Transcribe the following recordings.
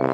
大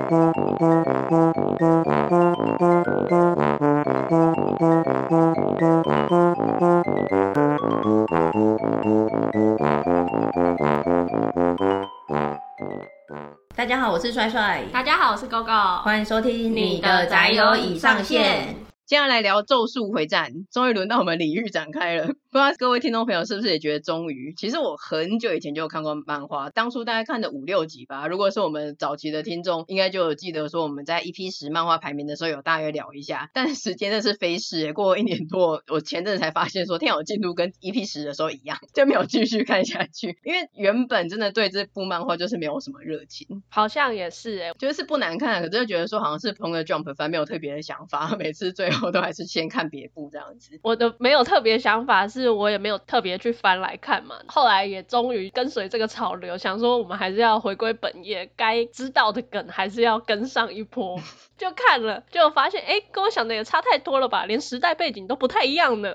家好，我是帅帅。大家好，我是 GoGo。欢迎收听你的宅友已上线。接下来聊《咒术回战》，终于轮到我们领域展开了。不知道各位听众朋友是不是也觉得终于？其实我很久以前就有看过漫画，当初大概看的五六集吧。如果是我们早期的听众，应该就有记得说我们在 EP 十漫画排名的时候有大约聊一下。但时间真是飞逝，过了一年多，我前阵子才发现说天啊，我进度跟 EP 十的时候一样，就没有继续看下去。因为原本真的对这部漫画就是没有什么热情。好像也是哎、欸，觉得是不难看，可是就觉得说好像是同个 Jump 番没有特别的想法，每次最后都还是先。看别部这样子，我的没有特别想法，是我也没有特别去翻来看嘛。后来也终于跟随这个潮流，想说我们还是要回归本业，该知道的梗还是要跟上一波。就看了，就发现，哎，跟我想的也差太多了吧，连时代背景都不太一样呢。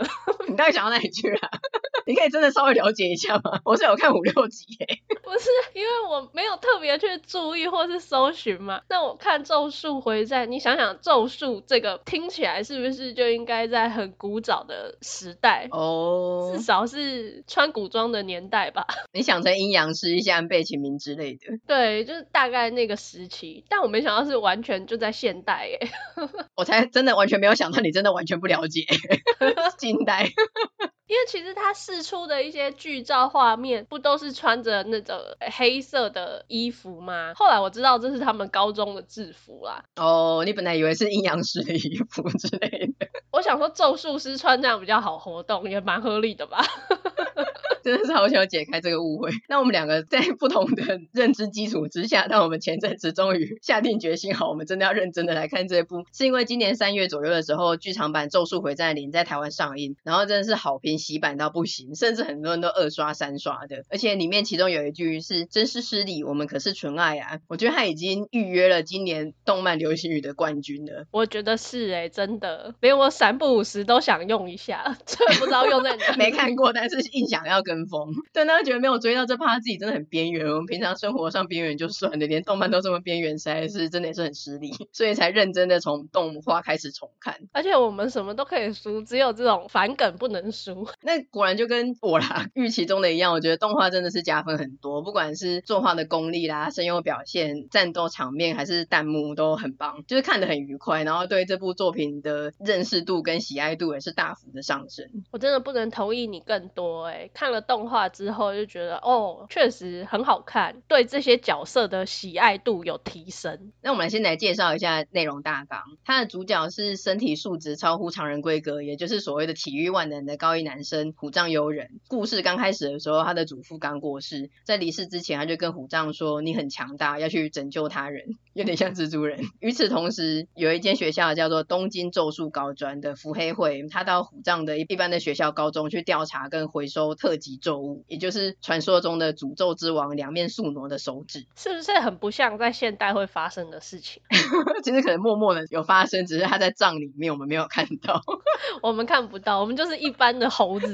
你到底想到哪里去了？你可以真的稍微了解一下吗？我是有看五六集耶。不是，因为我没有特别去注意或是搜寻嘛。那我看《咒术回战》，你想想，咒术这个听起来是不是就应该在很古早的时代？哦，至少是穿古装的年代吧？你想成阴阳师、一些安倍晴明之类的？对，就是大概那个时期。但我没想到是完全就在现代耶。我才真的完全没有想到，你真的完全不了解，惊呆。因为其实他试出的一些剧照画面，不都是穿着那种黑色的衣服吗？后来我知道这是他们高中的制服啦。哦，你本来以为是阴阳师的衣服之类的。我想说咒术师穿这样比较好活动，也蛮合理的吧。真的是好想解开这个误会。那我们两个在不同的 认知基础之下，那我们前阵子终于下定决心，好，我们真的要认真的来看这部，是因为今年三月左右的时候，剧场版《咒术回战零》在台湾上映，然后真的是好评洗版到不行，甚至很多人都二刷三刷的。而且里面其中有一句是“真是失礼，我们可是纯爱啊”，我觉得他已经预约了今年动漫流行语的冠军了。我觉得是哎、欸，真的，连我三不五时都想用一下，这不知道用在哪。没看过，但是印象要跟。跟风，但他觉得没有追到这趴，自己真的很边缘。我们平常生活上边缘就算了，连动漫都这么边缘，实在是真的也是很失礼，所以才认真的从动画开始重看。而且我们什么都可以输，只有这种反梗不能输。那果然就跟我啦预期中的一样，我觉得动画真的是加分很多，不管是作画的功力啦、声优表现、战斗场面还是弹幕都很棒，就是看得很愉快，然后对这部作品的认识度跟喜爱度也是大幅的上升。我真的不能同意你更多哎、欸，看了。动画之后就觉得哦，确实很好看，对这些角色的喜爱度有提升。那我们先来介绍一下内容大纲。他的主角是身体素质超乎常人规格，也就是所谓的体育万能的高一男生虎杖悠仁。故事刚开始的时候，他的祖父刚过世，在离世之前，他就跟虎杖说：“你很强大，要去拯救他人。”有点像蜘蛛人。与此同时，有一间学校叫做东京咒术高专的伏黑会，他到虎杖的一般的学校高中去调查跟回收特级咒物，也就是传说中的诅咒之王两面宿儺的手指，是不是很不像在现代会发生的事情？其实可能默默的有发生，只是他在帐里面，我们没有看到，我们看不到，我们就是一般的猴子。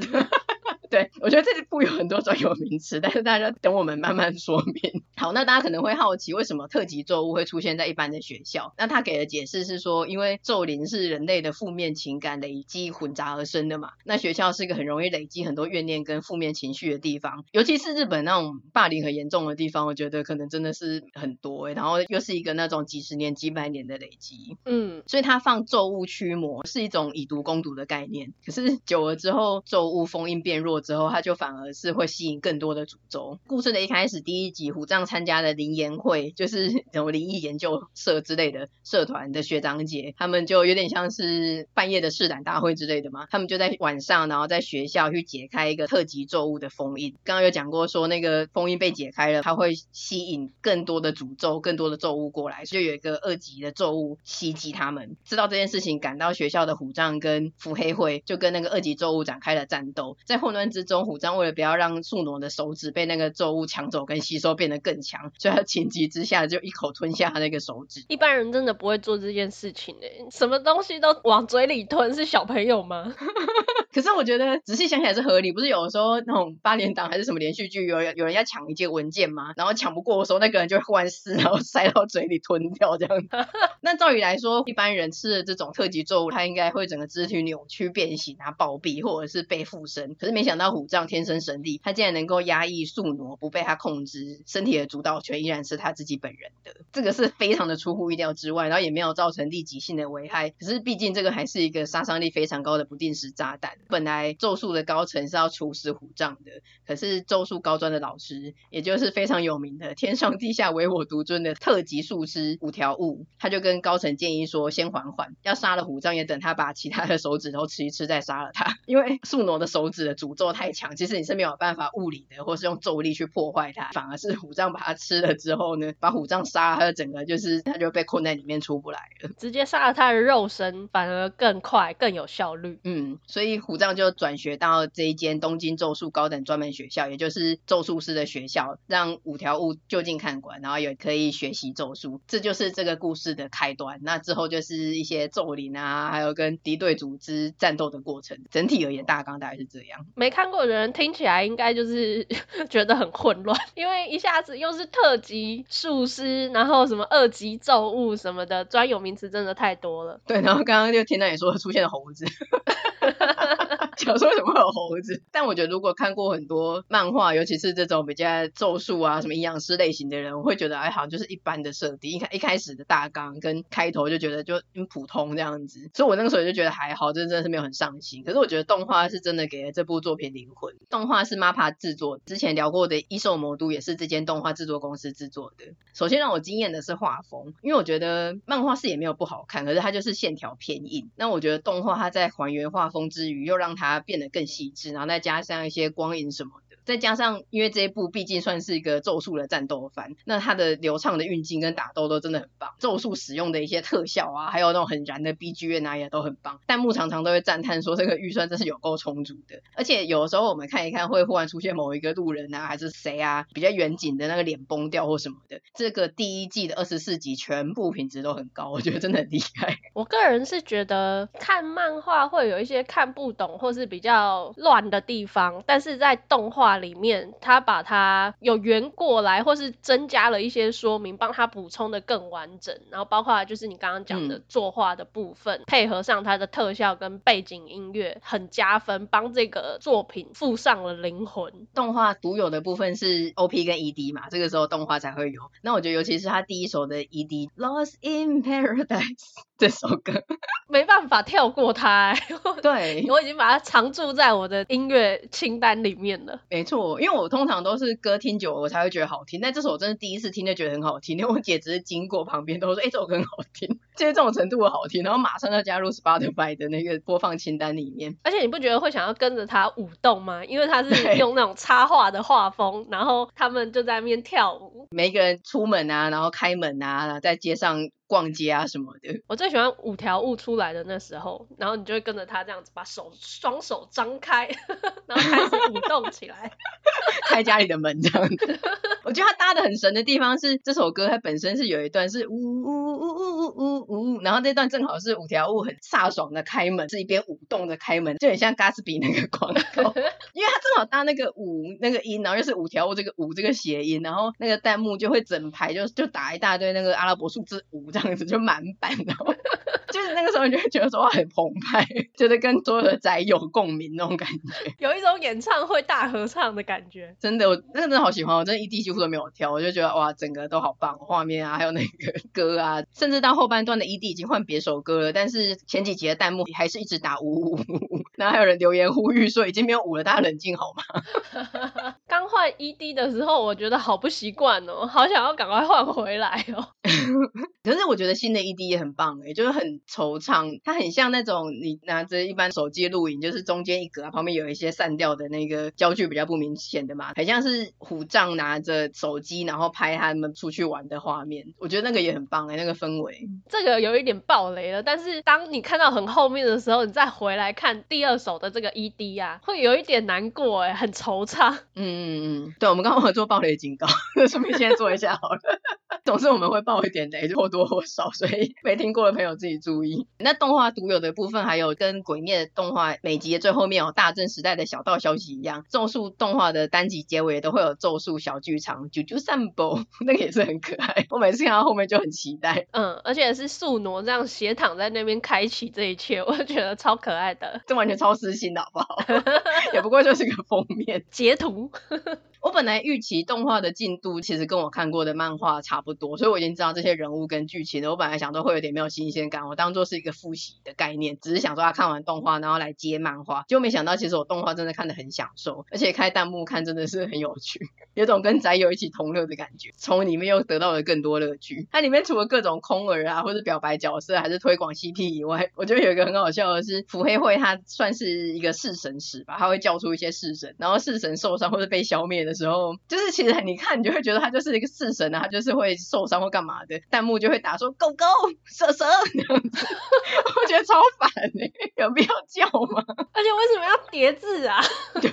对，我觉得这部有很多专有名词，但是大家等我们慢慢说明。好，那大家可能会好奇，为什么特级咒物会出现在一般的学校？那他给的解释是说，因为咒灵是人类的负面情感累积混杂而生的嘛。那学校是一个很容易累积很多怨念跟负面情绪的地方，尤其是日本那种霸凌很严重的地方，我觉得可能真的是很多欸。然后又是一个那种几十年、几百年的累积，嗯，所以他放咒物驱魔是一种以毒攻毒的概念。可是久了之后，咒物封印变弱。之后，他就反而是会吸引更多的诅咒。故事的一开始，第一集虎杖参加了灵研会，就是什么灵异研究社之类的社团的学长姐，他们就有点像是半夜的试胆大会之类的嘛。他们就在晚上，然后在学校去解开一个特级咒物的封印。刚刚有讲过，说那个封印被解开了，它会吸引更多的诅咒、更多的咒物过来，就有一个二级的咒物袭击他们。知道这件事情，赶到学校的虎杖跟腹黑会就跟那个二级咒物展开了战斗，在混乱。之中，虎杖为了不要让宿儺的手指被那个咒物抢走跟吸收变得更强，所以他情急之下就一口吞下那个手指。一般人真的不会做这件事情诶，什么东西都往嘴里吞，是小朋友吗？可是我觉得仔细想起来是合理，不是有的时候那种八连档还是什么连续剧，有有人要抢一件文件嘛，然后抢不过的时候，那个人就会忽然撕，然后塞到嘴里吞掉这样子。那照理来说，一般人吃的这种特级作物，他应该会整个肢体扭曲变形啊、暴毙，或者是被附身。可是没想到虎杖天生神力，他竟然能够压抑宿傩，不被他控制，身体的主导权依然是他自己本人的。这个是非常的出乎意料之外，然后也没有造成立即性的危害。可是毕竟这个还是一个杀伤力非常高的不定时炸弹。本来咒术的高层是要处死虎杖的，可是咒术高专的老师，也就是非常有名的天上地下唯我独尊的特级术师五条悟，他就跟高层建议说，先缓缓，要杀了虎杖也等他把其他的手指头吃一吃再杀了他。因为宿儺的手指的诅咒太强，其实你是没有办法物理的，或是用咒力去破坏它，反而是虎杖把它吃了之后呢，把虎杖杀了，他的整个就是他就被困在里面出不来了，直接杀了他的肉身，反而更快更有效率。嗯，所以虎杖就转学到这一间东京咒术高等专门学校，也就是咒术师的学校，让五条悟就近看管，然后也可以学习咒术。这就是这个故事的开端。那之后就是一些咒灵啊，还有跟敌对组织战斗的过程。整体而言，大纲大概是这样。没看过的人听起来应该就是 觉得很混乱，因为一下子又是特级术师，然后什么二级咒物什么的，专有名词真的太多了。对，然后刚刚就听到你说出现了猴子。小说为什么会有猴子？但我觉得如果看过很多漫画，尤其是这种比较咒术啊、什么阴阳师类型的人，我会觉得哎，好像就是一般的设定。一开一开始的大纲跟开头就觉得就很普通这样子，所以我那个时候就觉得还好，这真的是没有很上心。可是我觉得动画是真的给了这部作品灵魂。动画是 MAPPA 制作，之前聊过的《异兽魔都》也是这间动画制作公司制作的。首先让我惊艳的是画风，因为我觉得漫画是也没有不好看，可是它就是线条偏硬。那我觉得动画它在还原画风之余，又让它它变得更细致，然后再加上一些光影什么。再加上，因为这一部毕竟算是一个咒术的战斗番，那它的流畅的运镜跟打斗都真的很棒。咒术使用的一些特效啊，还有那种很燃的 BGM 啊，也都很棒。弹幕常常都会赞叹说，这个预算真是有够充足的。而且有的时候我们看一看，会忽然出现某一个路人啊，还是谁啊，比较远景的那个脸崩掉或什么的。这个第一季的二十四集全部品质都很高，我觉得真的很厉害。我个人是觉得看漫画会有一些看不懂或是比较乱的地方，但是在动画。里面他把它有圆过来，或是增加了一些说明，帮他补充的更完整。然后包括就是你刚刚讲的作画的部分，嗯、配合上它的特效跟背景音乐，很加分，帮这个作品附上了灵魂。动画独有的部分是 OP 跟 ED 嘛，这个时候动画才会有。那我觉得尤其是他第一首的 ED Lost in Paradise。这首歌没办法跳过它，欸，对，我已经把它常驻在我的音乐清单里面了。没错，因为我通常都是歌听久了我才会觉得好听，但这首我真的第一次听就觉得很好听，因为我姐只是经过旁边都说，哎，欸，这首歌很好听，就是这种程度的好听，然后马上要加入 Spotify 的那个播放清单里面。而且你不觉得会想要跟着他舞动吗？因为他是用那种插画的画风，然后他们就在那边跳舞，每一个人出门啊，然后开门啊，在街上。逛街啊什么的，我最喜欢五条悟出来的那时候，然后你就会跟着他这样子把手双手张开，然后开始舞动起来，开家里的门这样子。我觉得他搭的很神的地方是这首歌，它本身是有一段是呜呜呜呜呜呜呜，然后这段正好是五条悟很飒爽的开门，是一边舞动的开门，就很像 Gatsby 那个广告，因为他正好搭那个舞那个音，然后又是五条悟这个舞这个谐音，然后那个弹幕就会整排就就打一大堆那个阿拉伯数字五。这样子就满版，的 就是那个时候你就会觉得说话很澎湃，觉得跟所有的宅有共鸣那种感觉，有一种演唱会大合唱的感觉。真的，我那个真的好喜欢，我真的 ED 几乎都没有跳，我就觉得哇，整个都好棒，画面啊，还有那个 歌啊，甚至到后半段的 ED 已经换别首歌了，但是前几集的弹幕还是一直打呜呜呜，然后还有人留言呼吁说已经没有舞了，大家冷静好吗？刚换 ED 的时候，我觉得好不习惯哦，好想要赶快换回来哦。可是我觉得新的 ED 也很棒诶，就是很惆怅，它很像那种你拿着一般手机录影，就是中间一格啊，旁边有一些散掉的那个焦距比较不明显的嘛，很像是虎杖拿着手机然后拍他们出去玩的画面，我觉得那个也很棒诶，那个氛围。这个有一点爆雷了，但是当你看到很后面的时候，你再回来看第二首的这个 ED 啊，会有一点难过诶，很惆怅。嗯嗯嗯，对，我们刚刚有做爆雷警告，顺便先做一下好了。总是我们会爆一点雷，或多或少，所以 没听过的朋友自己注意。那动画独有的部分，还有跟鬼灭的动画每集的最后面有大正时代的小道消息一样，咒术动画的单集结尾都会有咒术小剧场，啾啾散步，那个也是很可爱。我每次看到后面就很期待。嗯，而且是素挪这样斜躺在那边开启这一切，我觉得超可爱的。这完全超私心的好不好？也不过就是个封面截图。我本来预期动画的进度其实跟我看过的漫画差不多，所以我已经知道这些人物跟剧情了。我本来想说会有点没有新鲜感，我当做是一个复习的概念，只是想说他看完动画然后来接漫画，结果没想到其实我动画真的看得很享受，而且开弹幕看真的是很有趣，有种跟宅友一起同乐的感觉，从里面又得到了更多乐趣。它里面除了各种空耳啊，或者表白角色，还是推广 CP 以外，我觉得有一个很好笑的是，伏黑会，它算是一个式神使吧，他会叫出一些式神，然后式神受伤或者被消灭的时候，就是。其实你看，你就会觉得他就是一个式神啊，他就是会受伤或干嘛的，弹幕就会打说 “Go Go 蛇蛇”这样子，我觉得超烦哎，有必要叫吗？而且为什么要叠字啊？对，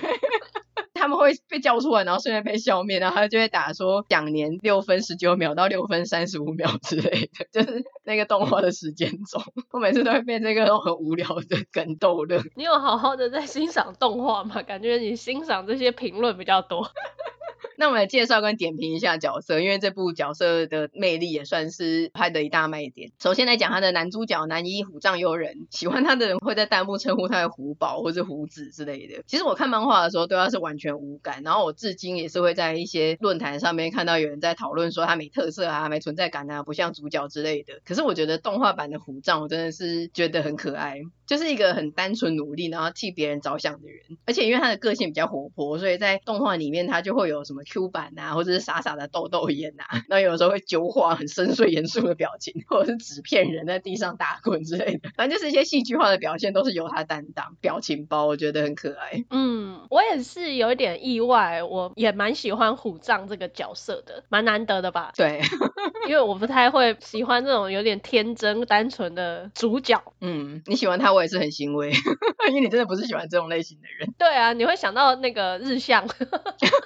他们会被叫出来，然后顺便被消灭，然后他就会打说“两年六分十九秒到六分三十五秒”之类的，就是那个动画的时间轴。我每次都会被这个很无聊的梗逗乐。你有好好的在欣赏动画吗？感觉你欣赏这些评论比较多。那我们来介绍跟点评一下角色，因为这部角色的魅力也算是拍的一大卖点。首先来讲他的男主角男一虎杖悠仁，喜欢他的人会在弹幕称呼他的虎宝或是虎子之类的。其实我看漫画的时候对他是完全无感，然后我至今也是会在一些论坛上面看到有人在讨论说他没特色啊、没存在感啊、不像主角之类的。可是我觉得动画版的虎杖我真的是觉得很可爱，就是一个很单纯努力然后替别人着想的人，而且因为他的个性比较活泼，所以在动画里面他就会有什么。Q 版啊，或者是傻傻的豆豆眼啊，那有时候会揪画很深邃严肃的表情，或者是纸片人在地上打滚之类的，反正就是一些戏剧化的表现都是由他担当。表情包我觉得很可爱。嗯，我也是有一点意外，我也蛮喜欢虎杖这个角色的，蛮难得的吧？对，因为我不太会喜欢这种有点天真单纯的主角。嗯，你喜欢他，我也是很欣慰，因为你真的不是喜欢这种类型的人。对啊，你会想到那个日向。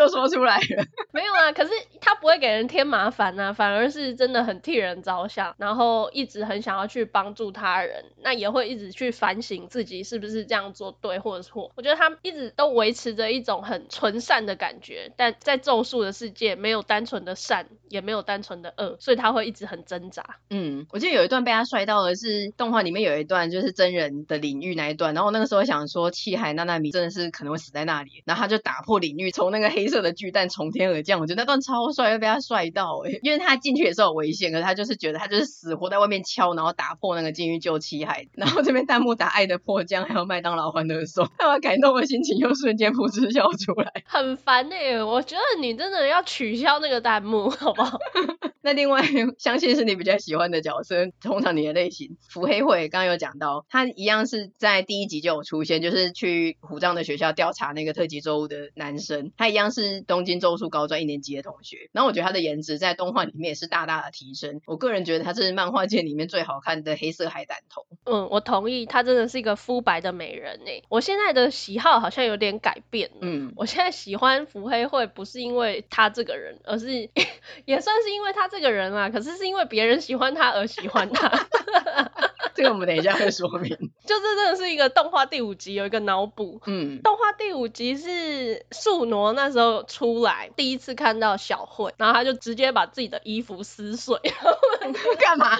又说出来了，没有啊，可是他不会给人添麻烦啊，反而是真的很替人着想，然后一直很想要去帮助他人，那也会一直去反省自己是不是这样做对或者错。我觉得他一直都维持着一种很纯善的感觉，但在咒术的世界没有单纯的善，也没有单纯的恶，所以他会一直很挣扎。嗯，我记得有一段被他帅到的是动画里面有一段就是真人的领域那一段，然后那个时候想说气海娜娜米真的是可能会死在那里，然后他就打破领域，从那个黑。色的巨蛋从天而降，我觉得那段超帅，又被他帅到哎、欸！因为他进去也是有危险，可是他就是觉得他就是死活在外面敲，然后打破那个禁域救七海。然后这边弹幕打爱的迫降，还有麦当劳欢乐颂，他把感动的心情又瞬间噗嗤笑出来，很烦哎、欸！我觉得你真的要取消那个弹幕，好不好？那另外，相信是你比较喜欢的角色，通常你的类型，伏黑惠刚刚有讲到，他一样是在第一集就有出现，就是去虎杖的学校调查那个特级咒物的男生，他一样是。是东京咒术高专一年级的同学，然后我觉得他的颜值在动画里面也是大大的提升。我个人觉得他是漫画界里面最好看的黑色海胆头。嗯，我同意，他真的是一个肤白的美人诶。我现在的喜好好像有点改变。嗯，我现在喜欢伏黑惠不是因为他这个人，而是 也算是因为他这个人啊。可是是因为别人喜欢他而喜欢他。这个我们等一下会说明。就这真的是一个动画第五集有一个脑补。嗯，动画第五集是宿儺那时候出来第一次看到小慧，然后他就直接把自己的衣服撕碎。干嘛？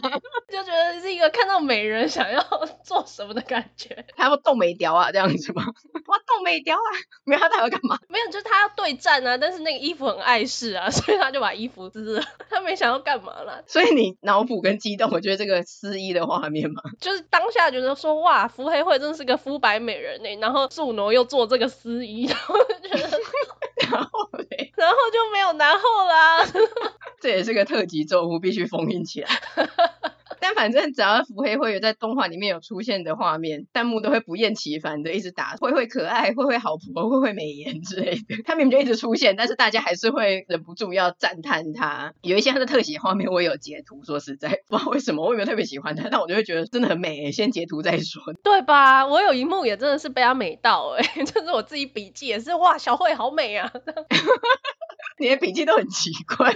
就觉得是一个看到美人想要做什么的感觉。他要动美雕啊，这样子吗？哇，动美雕啊！没有他，他要干嘛？没有，就是他要对战啊，但是那个衣服很碍事啊，所以他就把衣服撕了。他没想要干嘛啦。所以你脑补跟激动，我觉得这个撕衣的画面嘛。就是当下觉得说哇，福黑惠真是个肤白美人呢，然后素挪又做这个司仪，然后觉得，然后嘞，然后就没有然后啦。这也是个特级咒物，必须封印起来。反正只要伏黑会有在动画里面有出现的画面，弹幕都会不厌其烦的一直打慧慧可爱、慧慧好婆、慧慧美颜之类的。他明明就一直出现，但是大家还是会忍不住要赞叹他。有一些他的特写画面我有截图，说实在不知道为什么我也没有特别喜欢他，但我就会觉得真的很美诶，先截图再说。对吧？我有一幕也真的是被他美到诶，就是我自己笔记也是哇，小慧好美啊。你的笔记都很奇怪，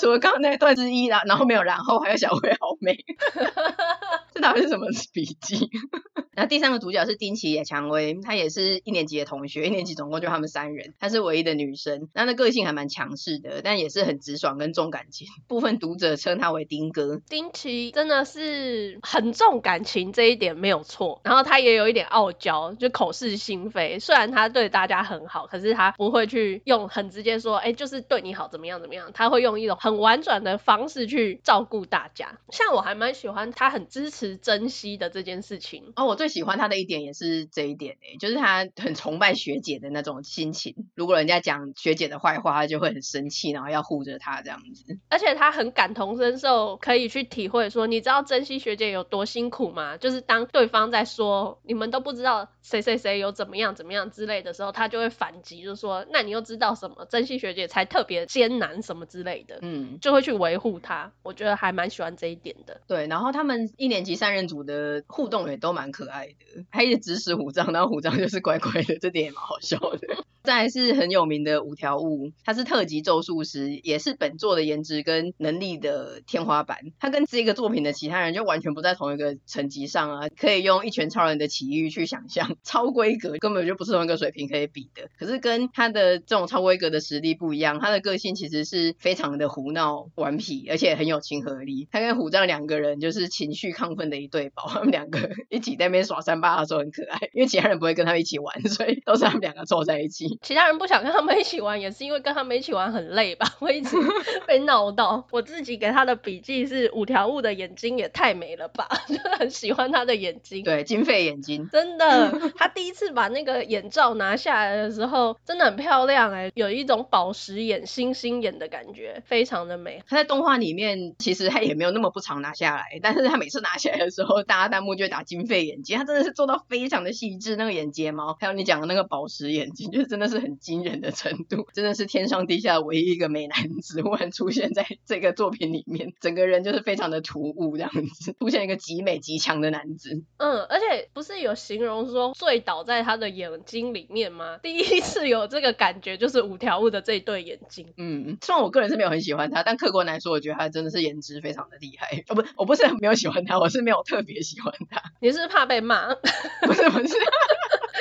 除了刚刚那段之一啦，然后没有然后，还有小慧好美。这到底是什么笔记？然后第三个主角是丁崎野蔷薇，她也是一年级的同学，一年级总共就他们三人，她是唯一的女生。那她个性还蛮强势的，但也是很直爽跟重感情。部分读者称她为丁哥。丁崎真的是很重感情，这一点没有错。然后他也有一点傲娇，就口是心非。虽然他对大家很好，可是他不会去用很直接说，哎，就是对你好，怎么样怎么样。他会用一种很婉转的方式去照顾大家。像我还蛮喜欢他很支持珍惜的这件事情。哦，我最喜欢他的一点也是这一点诶，就是他很崇拜学姐的那种心情。如果人家讲学姐的坏话，他就会很生气，然后要护着她这样子。而且他很感同身受，可以去体会说，你知道珍惜学姐有多辛苦吗？就是当对方在说你们都不知道谁谁谁有怎么样怎么样之类的时候，他就会反击，就说那你又知道什么？珍惜学姐才特别艰难什么之类的，嗯，就会去维护她。我觉得还蛮喜欢这一点的。对，然后他们一年级三人组的互动也都蛮可爱的，还一直指使虎杖，然后虎杖就是乖乖的，这点也蛮好笑的。再来是很有名的五条悟，他是特级咒术师，也是本作的颜值跟能力的天花板。他跟这个作品的其他人就完全不在同一个层级上啊，可以用一拳超人的奇遇去想象，超规格根本就不是同一个水平可以比的。可是跟他的这种超规格的实力不一样，他的个性其实是非常的胡闹顽皮，而且很有亲和力。他跟虎杖两个人就是情绪亢奋的一对宝，他们两个一起在那边耍三八的时候很可爱，因为其他人不会跟他们一起玩，所以都是他们两个凑在一起。其他人不想跟他们一起玩，也是因为跟他们一起玩很累吧？我一直 被闹到。我自己给他的笔记是五条悟的眼睛也太美了吧，就很喜欢他的眼睛。对，金费眼睛，真的。他第一次把那个眼罩拿下来的时候，真的很漂亮哎，有一种宝石眼、星星眼的感觉，非常的美。他在动画里面其实他也没有那么不常拿下来，但是他每次拿起来的时候，大家弹幕就会打金费眼睛。他真的是做到非常的细致，那个眼睫毛，还有你讲的那个宝石眼睛，就是真的是很惊人的程度，真的是天上地下唯一一个美男子，忽然出现在这个作品里面，整个人就是非常的突兀，这样子 出现一个极美极强的男子。嗯，而且不是有形容说醉倒在他的眼睛里面吗？第一次有这个感觉就是五条悟的这一对眼睛。嗯，虽然我个人是没有很喜欢他，但客观来说，我觉得他真的是颜值非常的厉害。哦，不，我不是没有喜欢他，我是没有特别喜欢他。你是，是怕被骂？不是不是。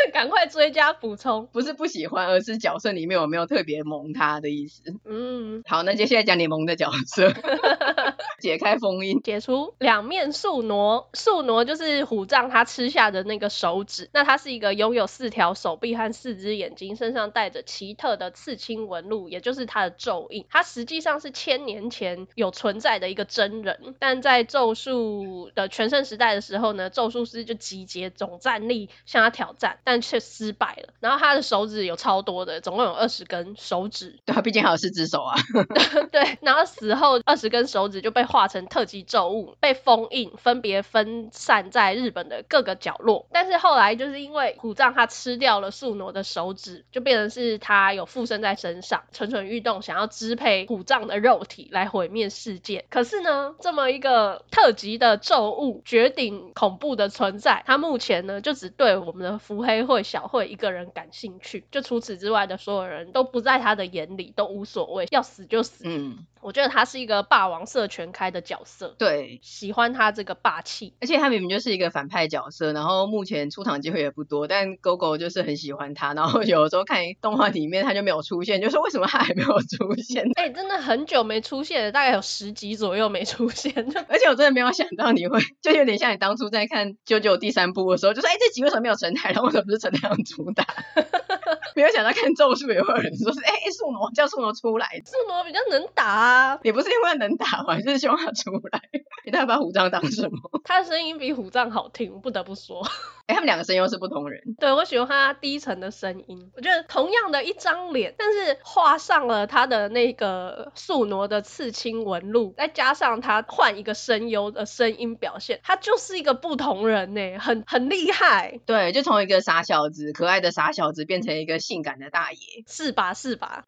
赶快追加补充，不是不喜欢，而是角色里面有没有特别萌他的意思。嗯，好，那接下来讲你萌的角色。解开封印，解除两面宿傩。宿傩就是虎杖他吃下的那个手指。那他是一个拥有四条手臂和四只眼睛，身上带着奇特的刺青纹路，也就是他的咒印。他实际上是千年前有存在的一个真人，但在咒术的全盛时代的时候呢，咒术师就集结总战力向他挑战，但却失败了。然后他的手指有超多的，总共有二十根手指。对，他毕竟还有四只手啊。对，然后死后二十根手指就被。化成特级咒物，被封印，分别分散在日本的各个角落。但是后来就是因为虎杖他吃掉了宿儺的手指，就变成是他有附身在身上，蠢蠢欲动，想要支配虎杖的肉体来毁灭世界。可是呢，这么一个特级的咒物，绝顶恐怖的存在，他目前呢就只对我们的伏黑慧小慧一个人感兴趣，就除此之外的所有人都不在他的眼里，都无所谓，要死就死。嗯。我觉得他是一个霸王色全开的角色，对，喜欢他这个霸气，而且他明明就是一个反派角色，然后目前出场机会也不多，但狗狗就是很喜欢他，然后有时候看动画里面他就没有出现，就说为什么他还没有出现？哎、欸，真的很久没出现了，大概有十集左右没出现，而且我真的没有想到你会，就有点像你当初在看《JoJo》第三部的时候，就说哎、欸，这集为什么没有陈太郎？为什么不是陈太郎主打？没有想到看咒术也会有人说是哎，宿挪叫宿挪出来，宿挪比较能打啊，也不是因为能打嘛，就是希望他出来。你到底把虎杖当什么？他的声音比虎杖好听，不得不说。哎，他们两个声优是不同人。对，我喜欢他低沉的声音。我觉得同样的一张脸，但是画上了他的那个宿儺的刺青纹路，再加上他换一个声优的声音表现，他就是一个不同人呢，很很厉害。对，就从一个傻小子、可爱的傻小子变成一个性感的大爷，是吧？是吧？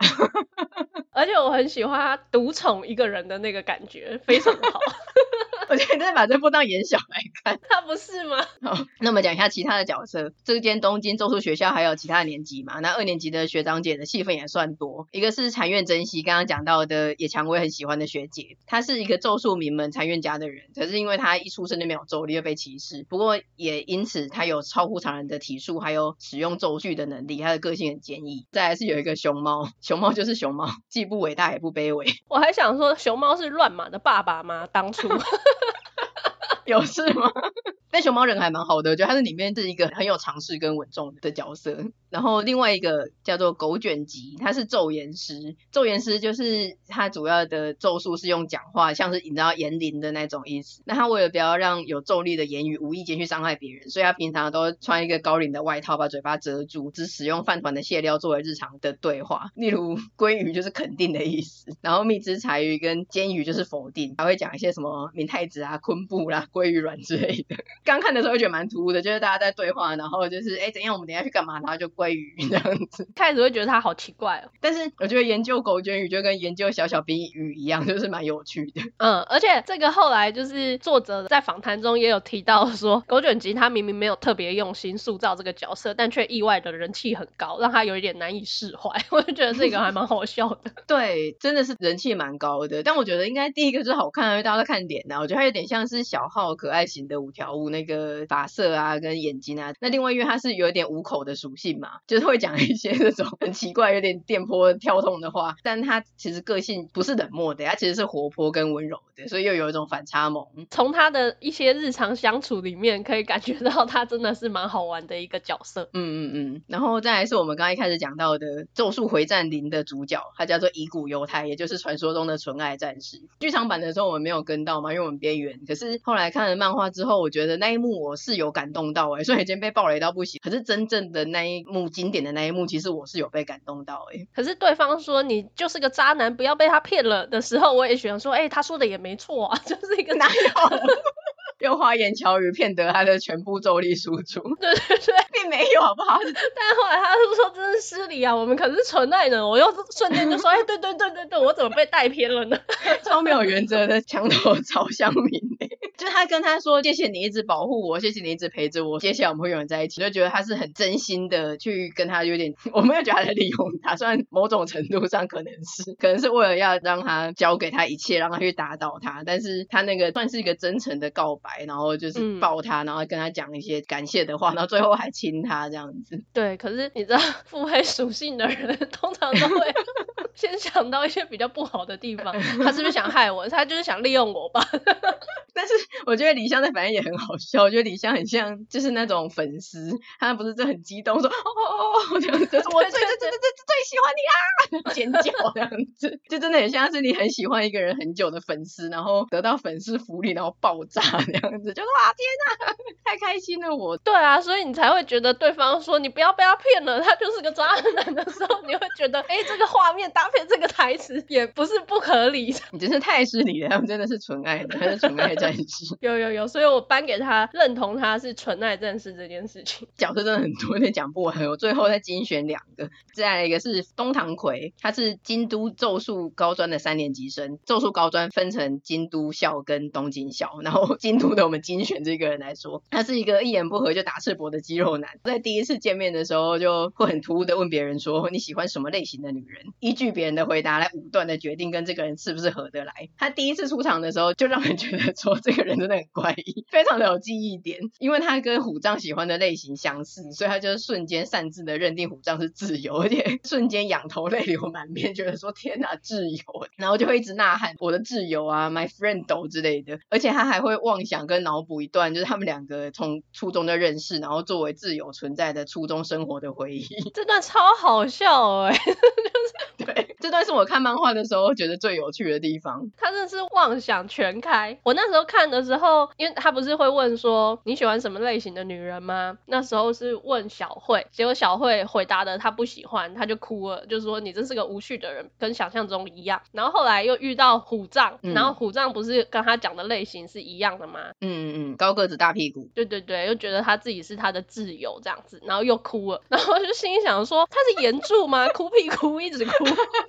而且我很喜欢他独宠一个人的那个感觉，非常好。我觉得你真的把这部当演小来看，他不是吗？好，那我们讲一下其他的角色。这间东京咒术学校还有其他的年级嘛？那二年级的学长姐的戏份也算多。一个是禅院真希，刚刚讲到的野蔷薇很喜欢的学姐，她是一个咒术名门禅院家的人，可是因为她一出生就没有咒力，又被歧视。不过也因此她有超乎常人的体术，还有使用咒具的能力。她的个性很坚毅。再来是有一个熊猫，熊猫就是熊猫，既不伟大也不卑微。我还想说，熊猫是乱马的爸爸吗？当初。有事吗？但熊猫人还蛮好的，我觉得他是里面是一个很有常识跟稳重的角色。然后另外一个叫做狗卷棘，他是咒言师。咒言师就是他主要的咒术是用讲话，像是引到言灵的那种意思。那他为了不要让有咒力的言语无意间去伤害别人，所以他平常都穿一个高领的外套把嘴巴遮住，只使用饭团的馅料作为日常的对话。例如鲑鱼就是肯定的意思，然后蜜汁柴鱼跟煎鱼就是否定，还会讲一些什么明太子啊、昆布啦、鲑鱼卵之类的。刚看的时候会觉得蛮突兀的，就是大家在对话，然后就是哎怎样，我们等下去干嘛，然后就鲑鱼 这样子。开始会觉得他好奇怪哦，但是我觉得研究狗卷鱼就跟研究小小冰鱼一样，就是蛮有趣的。嗯，而且这个后来就是作者在访谈中也有提到说，狗卷吉他明明没有特别用心塑造这个角色，但却意外的人气很高，让他有一点难以释怀。我就觉得这个还蛮好笑的。对，真的是人气蛮高的。但我觉得应该第一个是好看，因为大家都看脸呐。我觉得他有点像是小号可爱型的五条悟那个发色啊，跟眼睛啊。那另外因为他是有点五口的属性嘛，就是会讲一些那种很奇怪、有点电波跳动的话。但他其实个性不是冷漠的，他其实是活泼跟温柔的，所以又有一种反差萌。从他的一些日常相处里面，可以感觉到他真的是蛮好玩的一个角色。嗯嗯嗯。然后再来是我们刚刚一开始讲到的《咒术回战零》的主角，他叫做乙骨犹太，也就是传说中的纯爱战士。剧场版的时候我们没有跟到嘛，因为我们边缘。可是后来看了漫画之后，我觉得那一幕我是有感动到哎、欸，所以已经被暴雷到不行。可是真正的那一幕经典的那一幕，其实我是有被感动到哎、欸。可是对方说你就是个渣男，不要被他骗了的时候，我也想说，哎、欸，他说的也没错啊，就是一个男友。用花言巧语骗得他的全部咒力输出，对对对，并没有好不好？但后来他是说这是失礼啊，我们可是纯爱人。我又瞬间就说，哎，对对对对对，我怎么被带偏了呢？超没有原则的墙头草乡民，就他跟他说，谢谢你一直保护我，谢谢你一直陪着我，接下来我们会永远在一起，就觉得他是很真心的去跟他有点，我没有觉得他在利用他，虽然某种程度上可能是，可能是为了要让他交给他一切，让他去打倒他，但是他那个算是一个真诚的告白。然后就是抱他，嗯、然后跟他讲一些感谢的话，然后最后还亲他这样子。对，可是你知道 腹黑属性的人 通常都会 先想到一些比较不好的地方。他是不是想害我？他就是想利用我吧？但是我觉得李湘的反应也很好笑。我觉得李湘很像就是那种粉丝，他不是就很激动说哦哦哦这样子，我最最最最最最喜欢你啦，尖叫这样子，就真的很像是你很喜欢一个人很久的粉丝，然后得到粉丝福利，然后爆炸这样子，就说哇天哪，太开心了我。对啊，所以你才会觉得对方说你不要被他骗了，他就是个渣男的时候，你会觉得哎，这个画面搭配这个台词也不是不合理。你真是太失礼了，他们真的是纯爱的，他是纯爱战士。有有有，所以我颁给他认同他是纯爱战士这件事情。角色真的很多，有点讲不完。我最后再精选两个，再来一个是东堂葵，他是京都咒术高专的三年级生。咒术高专分成京都校跟东京校，然后京都的我们精选这个人来说，他是一个一言不合就打赤膊的肌肉男。在第一次见面的时候，就会很突兀的问别人说，你喜欢什么类型的女人？依据别人的回答来武断的决定跟这个人是不是合得来。他第一次出场的时候，就让人觉得说这个人真的很怪异，非常的有记忆点。因为他跟虎杖喜欢的类型相似，所以他就瞬间擅自的认定虎杖是挚友，而且瞬间仰头泪流满面，觉得说天哪，挚友，然后就会一直呐喊我的挚友啊，my friend 之类的。而且他还会妄想跟脑补一段，就是他们两个从初中就认识，然后作为挚友存在的初中生活的回忆。这段超好笑哎、欸，就是对，这段是我看漫画的时候觉得最有趣的地方。他真的是妄想全开。我那时候看的时候，因为他不是会问说你喜欢什么类型的女人吗？那时候是问小慧，结果小慧回答的他不喜欢，他就哭了，就说你真是个无趣的人，跟想象中一样。然后后来又遇到虎杖，嗯、然后虎杖不是跟他讲的类型是一样的吗？嗯嗯嗯，高个子大屁股。对对对，又觉得他自己是他的挚友这样子，然后又哭了，然后就心里想说他是炎柱吗？哭屁哭一直哭。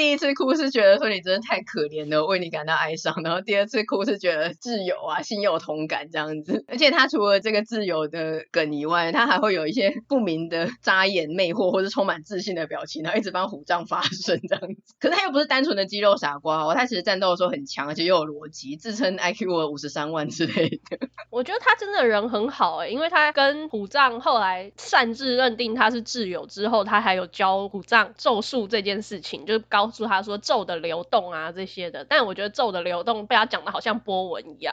第一次哭是觉得说你真的太可怜了，为你感到哀伤。然后第二次哭是觉得挚友啊，心有同感这样子。而且他除了这个挚友的梗以外，他还会有一些不明的扎眼魅惑，或是充满自信的表情，然后一直帮虎杖发声这样子。可是他又不是单纯的肌肉傻瓜哦，他其实战斗的时候很强，而且又有逻辑，自称 IQ 五十三万之类的。我觉得他真的人很好哎，因为他跟虎杖后来擅自认定他是挚友之后，他还有教虎杖咒术这件事情，就是高告诉他说咒的流动啊这些的。但我觉得咒的流动被他讲的好像波纹一样。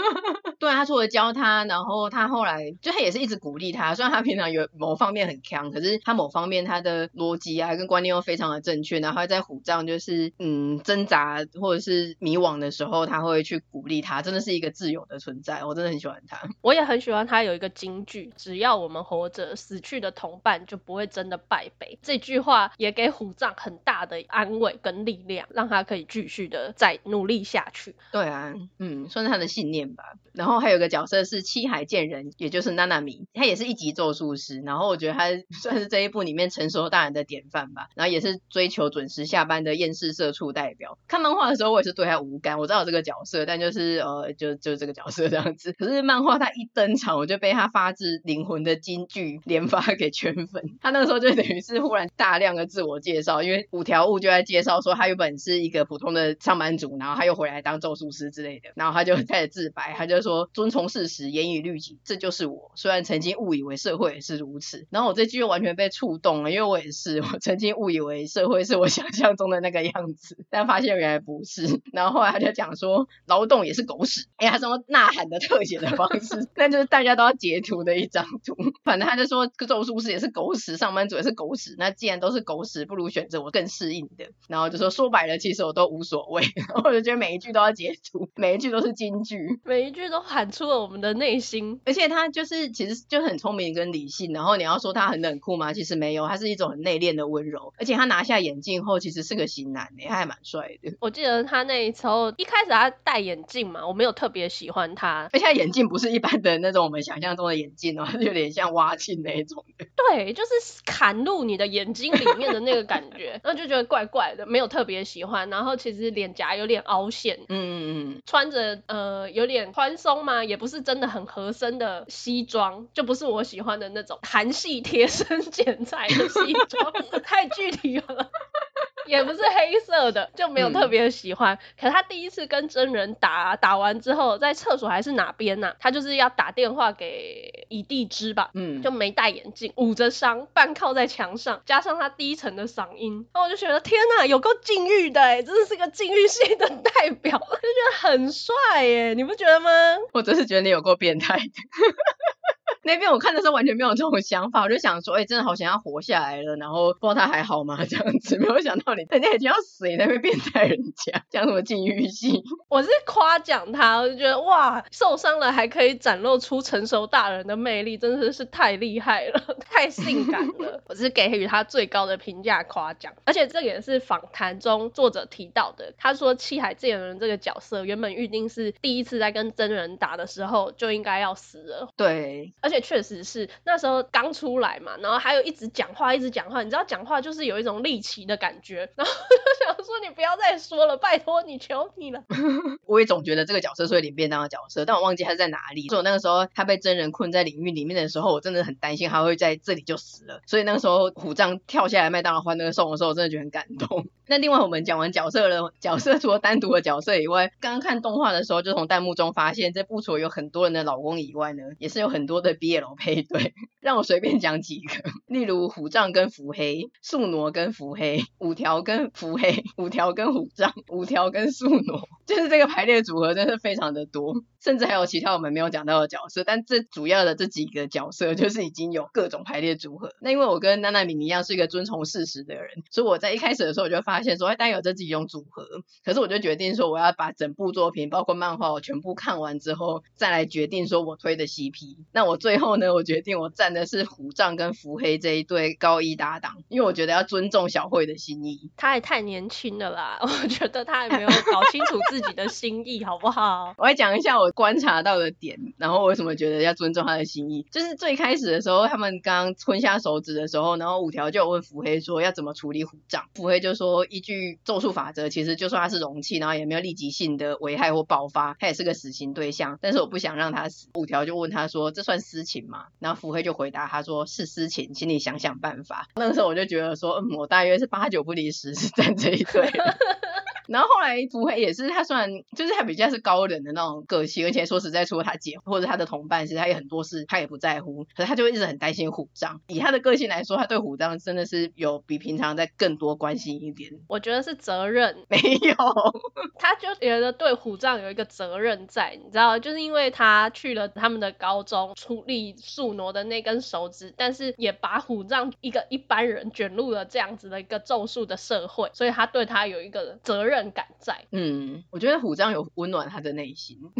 对，他除了教他，然后他后来就他也是一直鼓励他。虽然他平常有某方面很强，可是他某方面他的逻辑啊跟观念又非常的正确。然后他在虎杖就是嗯挣扎或者是迷惘的时候，他会去鼓励他，真的是一个挚友的存在。我真的很喜欢他。我也很喜欢他有一个金句：只要我们活着，死去的同伴就不会真的败北。这句话也给虎杖很大的安慰跟力量，让他可以继续的再努力下去。对啊，嗯，算是他的信念吧。然后还有个角色是七海建人，也就是娜娜米，他也是一级咒术师。然后我觉得他算是这一部里面成熟大人的典范吧。然后也是追求准时下班的厌世社畜代表。看漫画的时候，我也是对他无感，我知道这个角色，但就是呃，就就这个角色这样子。可是漫画他一登场，我就被他发自灵魂的金句连发给圈粉。他那个时候就等于是忽然大量的自我介绍，因为五条悟就在介绍说他原本是一个普通的上班族，然后他又回来当咒术师之类的，然后他就 开始自白，他就说遵从事实，严以律己，这就是我。虽然曾经误以为社会也是如此，然后我这句又完全被触动了，因为我也是，我曾经误以为社会是我想象中的那个样子，但发现原来不是。然后后来他就讲说劳动也是狗屎，哎呀，什么呐喊的特写的方式，那就是大家都要截图的一张图。反正他就说咒术师也是狗屎，上班族也是狗屎。那既然都是狗屎，不如选择我更适应的。然后就说说白了，其实我都无所谓。然 后我就觉得每一句都要截图，每一句都是金句，每一句都喊出了我们的内心。而且他就是其实就很聪明跟理性。然后你要说他很冷酷吗？其实没有，他是一种很内敛的温柔。而且他拿下眼镜后，其实是个型男，他还蛮帅的。我记得他那时候一开始他戴眼镜嘛，我没有特别喜欢他。而且他眼镜不是一般的那种我们想象中的眼镜哦，有点像蛙镜那一种的。对，就是砍入你的眼睛里面的那个感觉，然后就觉得怪怪的，没有特别喜欢。然后其实脸颊有点凹陷，嗯嗯嗯，穿着呃有点宽松嘛，也不是真的很合身的西装，就不是我喜欢的那种韩系贴身剪裁的西装，太具体了。也不是黑色的，就没有特别喜欢。嗯、可是他第一次跟真人打，打完之后在厕所还是哪边呢、啊？他就是要打电话给乙地支吧，嗯，就没戴眼镜，捂着伤，半靠在墙上，加上他低沉的嗓音，那我就觉得天哪，有够禁欲的哎，真的是个禁欲系的代表，就觉得很帅耶，你不觉得吗？我真是觉得你有够变态的。那边我看的时候完全没有这种想法，我就想说，哎、欸，真的好想要活下来了，然后不知道他还好吗？这样子，没有想到你人家已经要死，你那边变态人家，讲什么禁欲系？我是夸奖他，我就觉得哇，受伤了还可以展露出成熟大人的魅力，真的是太厉害了，太性感了。我是给予他最高的评价夸奖，而且这也是访谈中作者提到的，他说七海建人这个角色原本预定是第一次在跟真人打的时候就应该要死了，对，而且。确实是那时候刚出来嘛，然后还有一直讲话，一直讲话，你知道讲话就是有一种力气的感觉，然后 就想说你不要再说了，拜托你，求你了。我也总觉得这个角色是会领便当的角色，但我忘记他在哪里。所以我那个时候他被真人困在领域里面的时候，我真的很担心他会在这里就死了。所以那个时候虎杖跳下来麦当劳欢乐颂的时候，我真的觉得很感动。那另外我们讲完角色了，角色除了单独的角色以外，刚刚看动画的时候就从弹幕中发现，这部除了有很多人的老公以外呢，也是有很多的 BL 配对。让我随便讲几个，例如虎杖跟伏黑，宿儺跟伏黑，五条跟伏黑，五条跟虎杖，五条跟宿儺，就是这个排列组合真是非常的多。甚至还有其他我们没有讲到的角色，但这主要的这几个角色 就是已经有各种排列组合。那因为我跟娜娜米一样是一个遵从事实的人，所以我在一开始的时候我就发现说，哎，当然有这几种组合。可是我就决定说，我要把整部作品，包括漫画，我全部看完之后，再来决定说我推的 CP。那我最后呢，我决定我站的是虎杖跟伏黑这一对高一搭档，因为我觉得要尊重小慧的心意。他也太年轻了啦，我觉得他还没有搞清楚自己的心意，好不好？我来讲一下我。观察到的点，然后为什么觉得要尊重他的心意？就是最开始的时候，他们刚吞下手指的时候，然后五条就有问伏黑说要怎么处理虎杖。伏黑就说，依据咒术法则，其实就算他是容器，然后也没有立即性的危害或爆发，他也是个死刑对象。但是我不想让他死。五条就问他说，这算私情吗？然后福黑就回答他说是私情，请你想想办法。那个时候我就觉得说，嗯，我大约是八九不离十是站这一队。然后后来福黑也是，他虽然就是他比较是高冷的那种个性，而且说实在，除了他姐或者他的同伴，其实他有很多事他也不在乎，可是他就会一直很担心虎杖。以他的个性来说，他对虎杖真的是有比平常再更多关心一点。我觉得是责任，没有，他就觉得对虎杖有一个责任在，你知道，就是因为他去了他们的高中处理宿挪的那根手指，但是也把虎杖一个一般人卷入了这样子的一个咒术的社会，所以他对他有一个责任。感在，嗯，我觉得虎杖有温暖他的内心。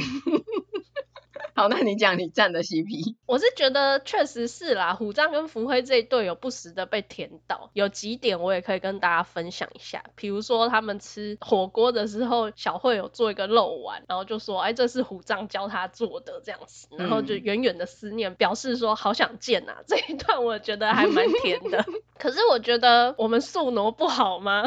好，那你讲你站的 CP，我是觉得确实是啦，虎杖跟福辉这一对有不时的被甜到，有几点我也可以跟大家分享一下，比如说他们吃火锅的时候，小慧有做一个肉丸，然后就说，哎，这是虎杖教他做的这样子，然后就远远的思念，表示说好想见啊，这一段我觉得还蛮甜的。可是我觉得我们素挪不好吗？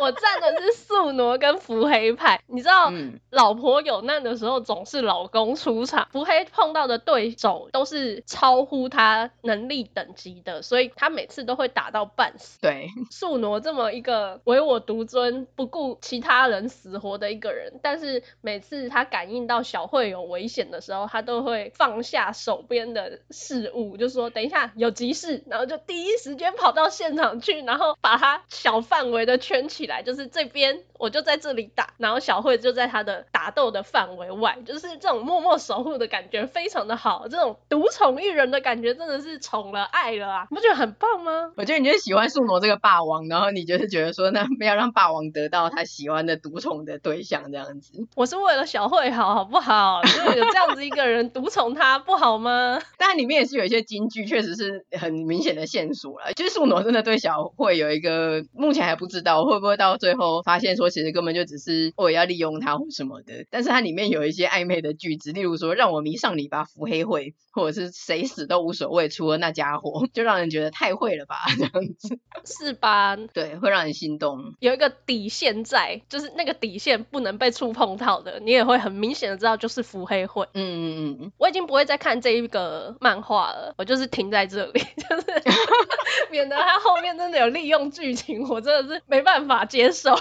我站的是宿挪跟伏黑派，你知道，嗯、老婆有难的时候总是老公出场，伏黑碰到的对手都是超乎他能力等级的，所以他每次都会打到半死。对，宿挪这么一个唯我独尊、不顾其他人死活的一个人，但是每次他感应到小慧有危险的时候，他都会放下手边的事物，就说等一下有急事，然后就第一时间跑到现场去，然后把他小范围的圈起来，就是这边我就在这里打，然后小慧就在他的打斗的范围外，就是这种默默守护的感觉非常的好，这种独宠一人的感觉真的是宠了爱了啊，你不觉得很棒吗？我觉得你就是喜欢宿儺这个霸王，然后你就是觉得说，那不要让霸王得到他喜欢的独宠的对象这样子。我是为了小慧好，好不好？就有这样子一个人独宠他不好吗？但里面也是有一些金句，确实是很明显的线索了，就是宿儺真的对小慧有一个目前还不知道。会不会到最后发现说，其实根本就只是我也要利用他或什么的？但是它里面有一些暧昧的句子，例如说让我迷上你吧，腹黑会，或者是谁死都无所谓，除了那家伙，就让人觉得太会了吧，这样子是吧？对，会让人心动。有一个底线在，就是那个底线不能被触碰到的，你也会很明显的知道就是腹黑会。嗯嗯嗯，我已经不会再看这一个漫画了，我就是停在这里，就是 免得他后面真的有利用剧情，我真的是没办法接受。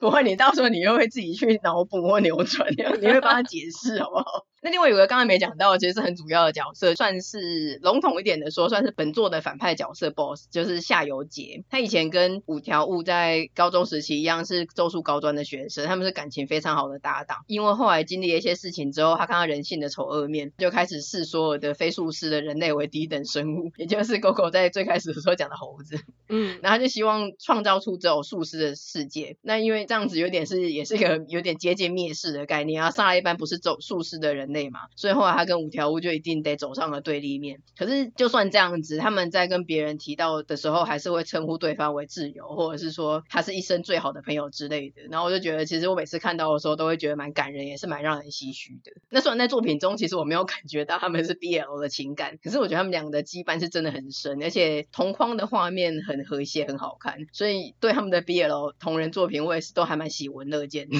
不会，你到时候你又会自己去脑补或扭转，你会帮他解释好不好？那另外有个刚才没讲到，其实是很主要的角色，算是笼统一点的说，算是本作的反派角色 BOSS，就是夏油杰。他以前跟五条悟在高中时期一样，是咒术高专的学生，他们是感情非常好的搭档。因为后来经历了一些事情之后，他看到人性的丑恶面，就开始视所有的非术师的人类为低等生物，也就是狗狗在最开始的时候讲的猴子。嗯，然后他就希望创造出只有术师的世界。那因为这样子有点是也是一个有点接近灭世的概念，然后杀了一般不是走术师的人。类嘛，所以后来他跟五条悟就一定得走上了对立面。可是就算这样子，他们在跟别人提到的时候，还是会称呼对方为挚友，或者是说他是一生最好的朋友之类的。然后我就觉得，其实我每次看到的时候，都会觉得蛮感人，也是蛮让人唏嘘的。那虽然在作品中，其实我没有 感觉到他们是 BL 的情感，可是我觉得他们两个的羁绊是真的很深，而且同框的画面很和谐，很好看。所以对他们的 BL 同人作品，我也是都还蛮喜闻乐见的。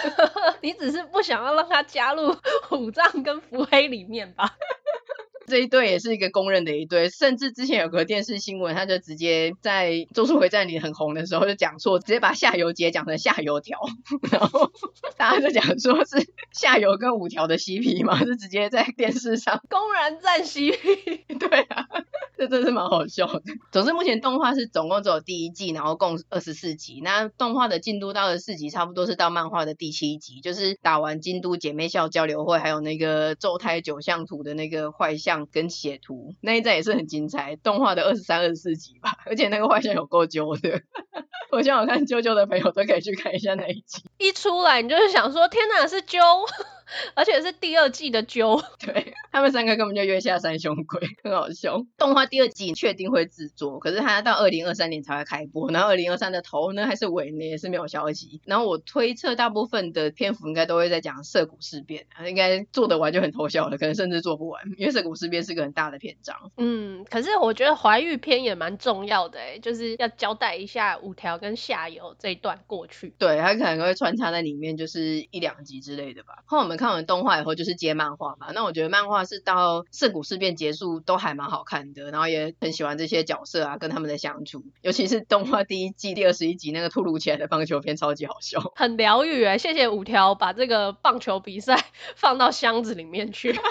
你只是不想要让他加入 五虎杖跟福黑里面吧？这一对也是一个公认的一对，甚至之前有个电视新闻，他就直接在《咒术回战》里很红的时候就讲错，直接把夏油杰讲成下游条，然后大家就讲说是下游跟五条的 CP 嘛，是直接在电视上公然赞 CP，对啊。这真是蛮好笑的。总之，目前动画是总共只有第一季，然后共二十四集。那动画的进度到了四集，差不多是到漫画的第七集，就是打完京都姐妹校交流会，还有那个咒胎九相图的那个坏象跟血图那一战也是很精彩。动画的二十三、二十四集吧，而且那个坏象有够揪的。我希望看啾啾的朋友都可以去看一下那一集。一出来你就是想说，天哪，是啾！而且是第二季的揪，对，他们三个根本就月下三兄鬼，很好笑。动画第二季确定会制作，可是它到二零二三年才会开播，然后二零二三的头呢还是尾呢也是没有消息。然后我推测大部分的篇幅应该都会在讲涩谷事变，应该做得完就很偷笑了，可能甚至做不完，因为涩谷事变是个很大的篇章。嗯，可是我觉得怀玉篇也蛮重要的诶，就是要交代一下五条跟下游这一段过去。对，他可能会穿插在里面，就是一两集之类的吧。后我们看完动画以后，就是接漫画嘛。那我觉得漫画是到圣谷事变结束都还蛮好看的，然后也很喜欢这些角色啊，跟他们的相处。尤其是动画第一季第二十一集那个突如其来的棒球片，超级好笑，很疗愈哎。谢谢五条把这个棒球比赛放到箱子里面去。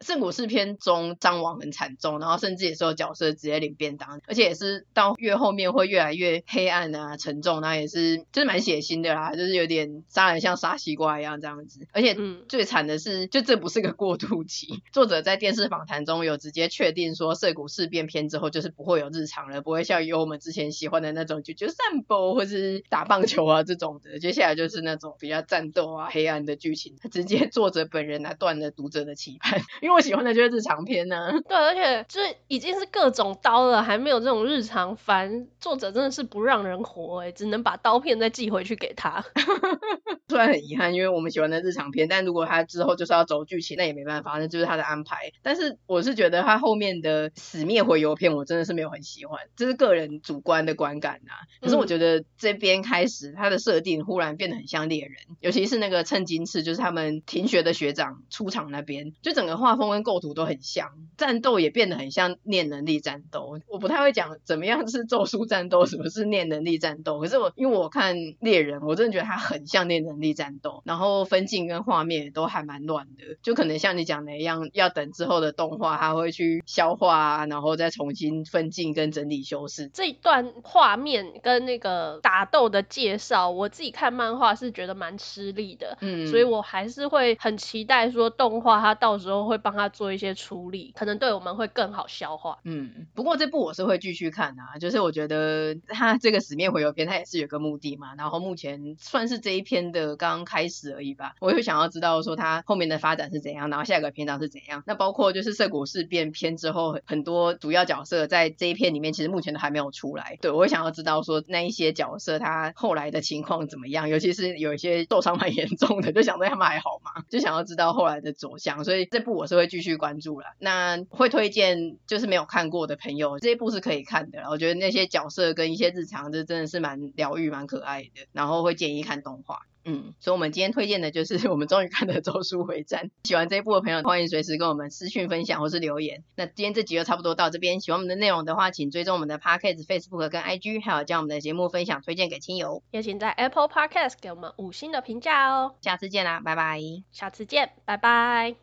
圣谷事变中伤亡很惨重，然后甚至也是有角色直接领便当，而且也是到越后面会越来越黑暗啊沉重，然后也是就是蛮血腥的啦，就是有点杀人像杀西瓜一样这样子。而且最惨的是，就这不是个过渡期，作者在电视访谈中有直接确定说，涩谷事变篇之后就是不会有日常了，不会像有我们之前喜欢的那种就就散步或是打棒球啊这种的，接下来就是那种比较战斗啊黑暗的剧情，直接作者本人来断了读者的期盼，因为。我喜欢的就是日常篇呢、啊，对，而且就是已经是各种刀了，还没有这种日常番，作者真的是不让人活哎，只能把刀片再寄回去给他。虽然很遗憾，因为我们喜欢的日常篇，但如果他之后就是要走剧情，那也没办法，那就是他的安排。但是我是觉得他后面的死灭回游片，我真的是没有很喜欢，这是个人主观的观感呐、啊。可是我觉得这边开始他的设定忽然变得很像猎人，尤其是那个趁金次，就是他们停学的学长出场那边，就整个画风跟构图都很像，战斗也变得很像念能力战斗。我不太会讲怎么样是咒术战斗，什么是念能力战斗。可是我因为我看猎人，我真的觉得他很像念能力战斗，然后分镜跟画面也都还蛮乱的，就可能像你讲的一样，要等之后的动画它会去消化啊，然后再重新分镜跟整理修饰。这一段画面跟那个打斗的介绍，我自己看漫画是觉得蛮吃力的，嗯，所以我还是会很期待说动画它到时候会帮他。做一些处理，可能对我们会更好消化。嗯，不过这部我是会继续看的啊，就是我觉得他这个死灭回游篇，他也是有个目的嘛。然后目前算是这一篇的刚刚开始而已吧。我就想想要知道说他后面的发展是怎样，然后下一个篇章是怎样。那包括就是涩谷事变篇之后，很多主要角色在这一篇里面，其实目前都还没有出来。对，我想要知道说那一些角色他后来的情况怎么样，尤其是有一些受伤蛮严重的，就想说他们还好吗？就想要知道后来的走向。所以这部我是会。继续关注了，那会推荐就是没有看过的朋友，这一部是可以看的。我觉得那些角色跟一些日常，这真的是蛮疗愈、蛮可爱的。然后会建议看动画。嗯，所以我们今天推荐的就是 我们终于看的《周书回战》。喜欢这一部的朋友，欢迎随时跟我们私讯分享或是留言。那今天这集就差不多到这边，喜欢我们的内容的话，请追踪我们的 Podcast、Facebook 跟 IG，还有将我们的节目分享推荐给亲友。也请在 Apple Podcast 给我们五星的评价哦。下次见啦，拜拜。下次见，拜拜。